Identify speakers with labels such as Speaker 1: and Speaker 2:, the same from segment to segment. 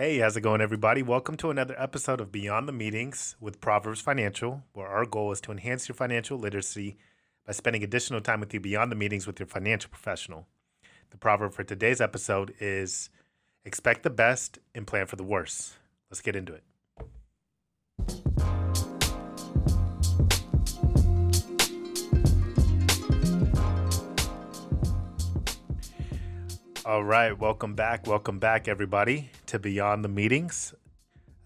Speaker 1: Hey, how's it going, everybody? Welcome to another episode of Beyond the Meetings with Proverbs Financial, where our goal is to enhance your financial literacy by spending additional time with you beyond the meetings with your financial professional. The proverb for today's episode is expect the best and plan for the worst. Let's get into it. All right, welcome back. Welcome back, everybody, to Beyond the Meetings.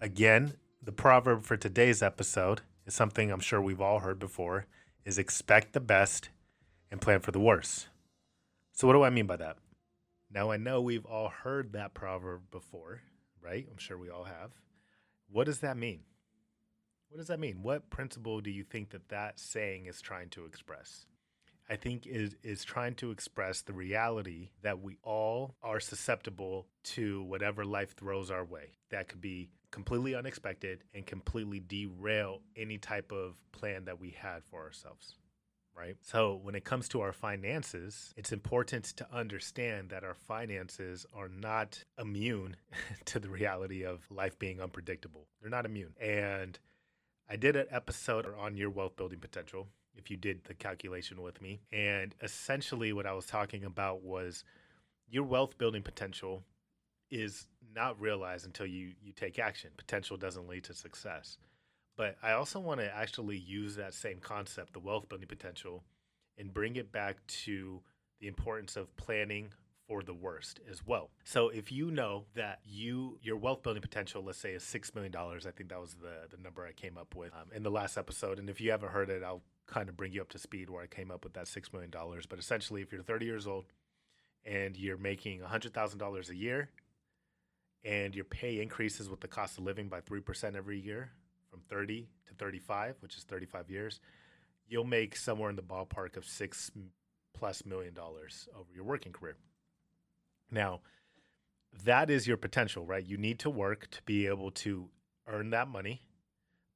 Speaker 1: Again, the proverb for today's episode is something I'm sure we've all heard before is expect the best and plan for the worst. So what do I mean by that? Now I know we've all heard that proverb before, right? I'm sure we all have. What does that mean? What does that mean? What principle do you think that that saying is trying to express? I think is is trying to express the reality that we all are susceptible to whatever life throws our way. That could be completely unexpected and completely derail any type of plan that we had for ourselves. Right. So, when it comes to our finances, it's important to understand that our finances are not immune to the reality of life being unpredictable. They're not immune. And I did an episode on your wealth building potential if you did the calculation with me. And essentially, what I was talking about was your wealth building potential is not realized until you you take action. Potential doesn't lead to success. But I also want to actually use that same concept, the wealth building potential, and bring it back to the importance of planning for the worst as well. So if you know that you your wealth building potential, let's say, is six million dollars, I think that was the the number I came up with um, in the last episode. And if you haven't heard it, I'll kind of bring you up to speed where I came up with that $6 million. But essentially, if you're 30 years old and you're making $100,000 a year and your pay increases with the cost of living by 3% every year from 30 to 35, which is 35 years, you'll make somewhere in the ballpark of six plus million dollars over your working career. Now, that is your potential, right? You need to work to be able to earn that money,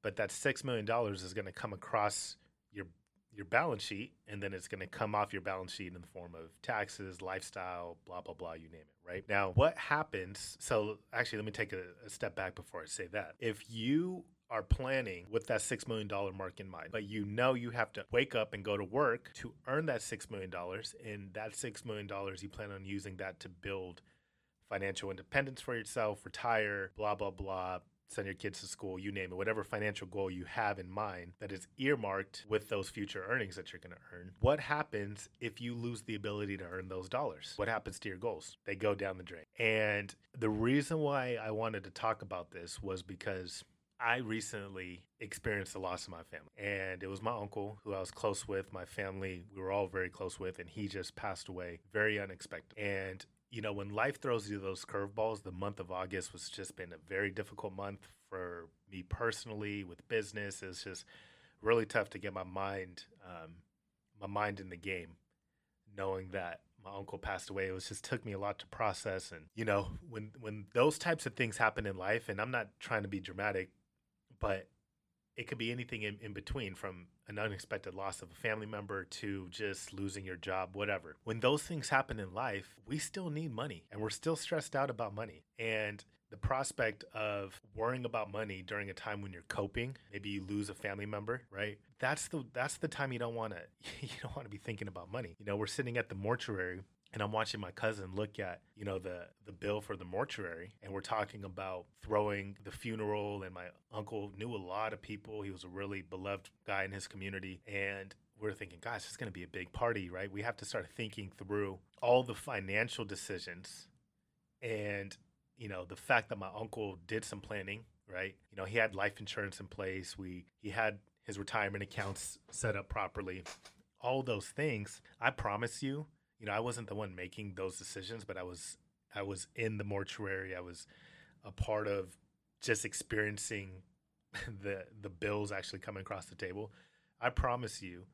Speaker 1: but that $6 million is going to come across your your balance sheet, and then it's going to come off your balance sheet in the form of taxes, lifestyle, blah blah blah, you name it, right? Now, what happens? So, actually, let me take a, a step back before I say that. If you are planning with that $6 million mark in mind, but you know you have to wake up and go to work to earn that $6 million, and that $6 million, you plan on using that to build financial independence for yourself, retire, blah, blah, blah, send your kids to school, you name it, whatever financial goal you have in mind that is earmarked with those future earnings that you're going to earn. What happens if you lose the ability to earn those dollars? What happens to your goals? They go down the drain. And the reason why I wanted to talk about this was because I recently experienced the loss of my family. And it was my uncle who I was close with, my family, we were all very close with, and he just passed away very unexpected. And you know, when life throws you those curveballs, the month of August was just been a very difficult month for me personally with business. It's just really tough to get my mind, um, my mind in the game, knowing that my uncle passed away. It was just took me a lot to process. And you know, when when those types of things happen in life, and I'm not trying to be dramatic, but it could be anything in, in between from an unexpected loss of a family member to just losing your job, whatever. When those things happen in life, we still need money and we're still stressed out about money. And the prospect of worrying about money during a time when you're coping, maybe you lose a family member, right? That's the that's the time you don't want to you don't want to be thinking about money. You know, we're sitting at the mortuary and I'm watching my cousin look at, you know, the the bill for the mortuary and we're talking about throwing the funeral and my uncle knew a lot of people. He was a really beloved guy in his community and we're thinking, gosh, it's going to be a big party, right? We have to start thinking through all the financial decisions and, you know, the fact that my uncle did some planning, right? You know, he had life insurance in place. We he had his retirement accounts set up properly. All those things, I promise you, you know, I wasn't the one making those decisions, but I was I was in the mortuary. I was a part of just experiencing the the bills actually coming across the table. I promise you,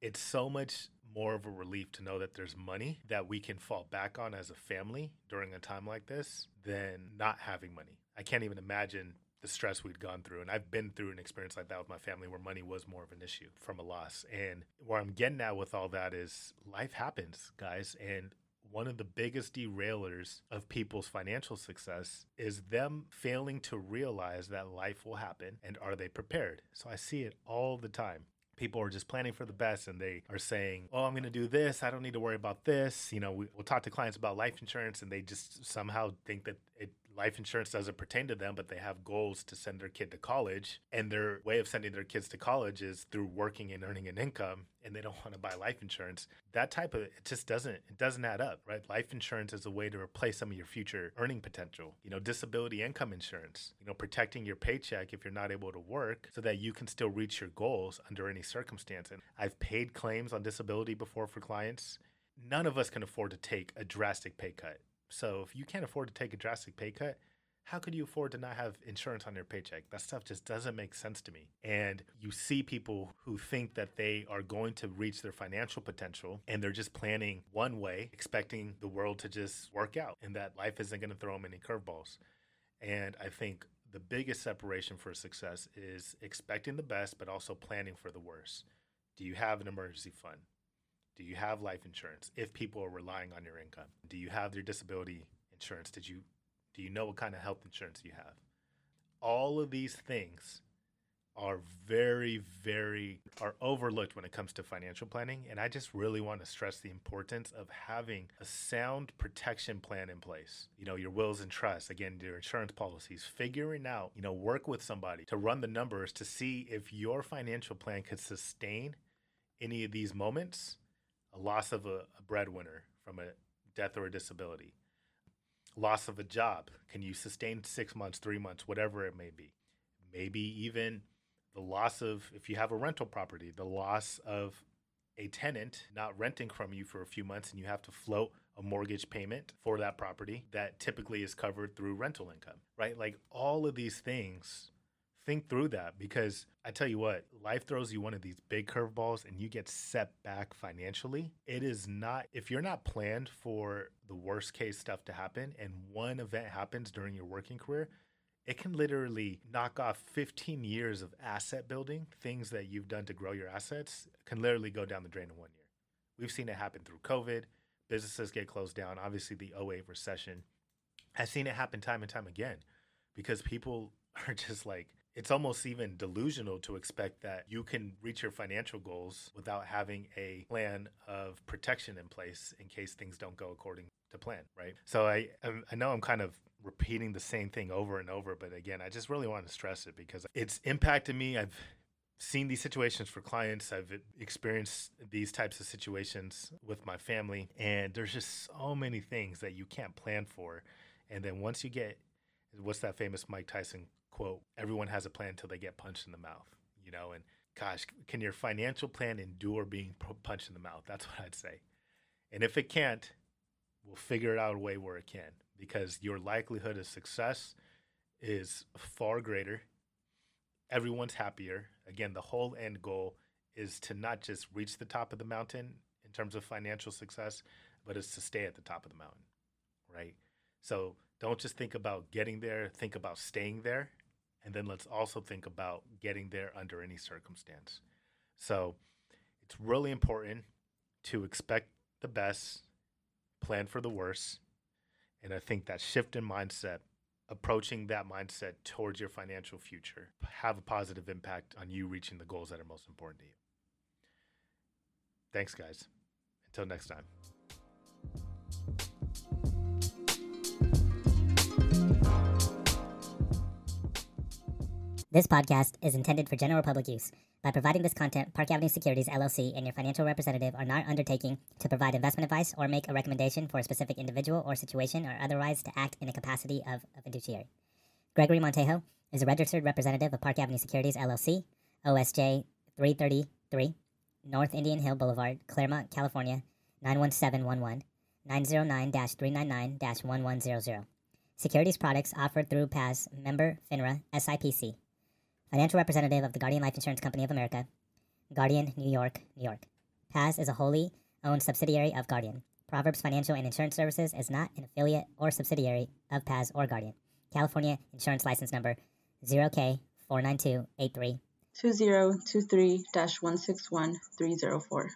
Speaker 1: it's so much more of a relief to know that there's money that we can fall back on as a family during a time like this than not having money. I can't even imagine the stress we'd gone through. And I've been through an experience like that with my family where money was more of an issue from a loss. And where I'm getting at with all that is life happens, guys. And one of the biggest derailers of people's financial success is them failing to realize that life will happen and are they prepared? So I see it all the time people are just planning for the best and they are saying, Oh, I'm going to do this. I don't need to worry about this. You know, we, will talk to clients about life insurance and they just somehow think that it, life insurance doesn't pertain to them, but they have goals to send their kid to college. And their way of sending their kids to college is through working and earning an income, and they don't want to buy life insurance. That type of it just doesn't it doesn't add up, right? Life insurance is a way to replace some of your future earning potential. You know, disability income insurance, you know, protecting your paycheck if you're not able to work so that you can still reach your goals under any circumstance. And I've paid claims on disability before for clients. None of us can afford to take a drastic pay cut so if you can't afford to take a drastic pay cut, how could you afford to not have insurance on your paycheck? That stuff just doesn't make sense to me. And you see people who think that they are going to reach their financial potential and they're just planning one way, expecting the world to just work out and that life isn't going to throw them any curveballs. And I think the biggest separation for success is expecting the best, but also planning for the worst. Do you have an emergency fund? Do you have life insurance if people are relying on your income? Do you have your disability insurance? Did you do you know what kind of health insurance you have? All of these things are very very are overlooked when it comes to financial planning and I just really want to stress the importance of having a sound protection plan in place. You know, your wills and trusts, again, your insurance policies, figuring out, you know, work with somebody to run the numbers to see if your financial plan could sustain any of these moments a loss of a, a breadwinner from a death or a disability, loss of a job. Can you sustain six months, three months, whatever it may be? Maybe even the loss of, if you have a rental property, the loss of a tenant not renting from you for a few months and you have to float a mortgage payment for that property that typically is covered through rental income, right? Like all of these things think through that because I tell you what, life throws you one of these big curveballs and you get set back financially. It is not, if you're not planned for the worst case stuff to happen and one event happens during your working career, it can literally knock off 15 years of asset building, things that you've done to grow your assets can literally go down the drain in one year. We've seen it happen through COVID. Businesses get closed down. Obviously, the 08 recession. I've seen it happen time and time again because people are just like, it's almost even delusional to expect that you can reach your financial goals without having a plan of protection in place in case things don't go according to plan, right? So I I know I'm kind of repeating the same thing over and over, but again, I just really want to stress it because it's impacted me. I've seen these situations for clients. I've experienced these types of situations with my family, and there's just so many things that you can't plan for. And then once you get what's that famous Mike Tyson quote, everyone has a plan until they get punched in the mouth, you know, and gosh, can your financial plan endure being punched in the mouth? That's what I'd say. And if it can't, we'll figure it out a way where it can because your likelihood of success is far greater. Everyone's happier. Again, the whole end goal is to not just reach the top of the mountain in terms of financial success, but it's to stay at the top of the mountain, right? So don't just think about getting there, think about staying there and then let's also think about getting there under any circumstance. So it's really important to expect the best, plan for the worst. And I think that shift in mindset, approaching that mindset towards your financial future, have a positive impact on you reaching the goals that are most important to you. Thanks, guys. Until next time.
Speaker 2: This podcast is intended for general public use. By providing this content, Park Avenue Securities LLC and your financial representative are not undertaking to provide investment advice or make a recommendation for a specific individual or situation or otherwise to act in the capacity of a fiduciary. Gregory Montejo is a registered representative of Park Avenue Securities LLC, OSJ 333, North Indian Hill Boulevard, Claremont, California 91711, 909 399 1100. Securities products offered through PAS member FINRA SIPC financial representative of the Guardian Life Insurance Company of America, Guardian, New York, New York. PAS is a wholly owned subsidiary of Guardian. Proverbs Financial and Insurance Services is not an affiliate or subsidiary of PAS or Guardian. California Insurance License Number 0K49283.
Speaker 3: 2023 161 304.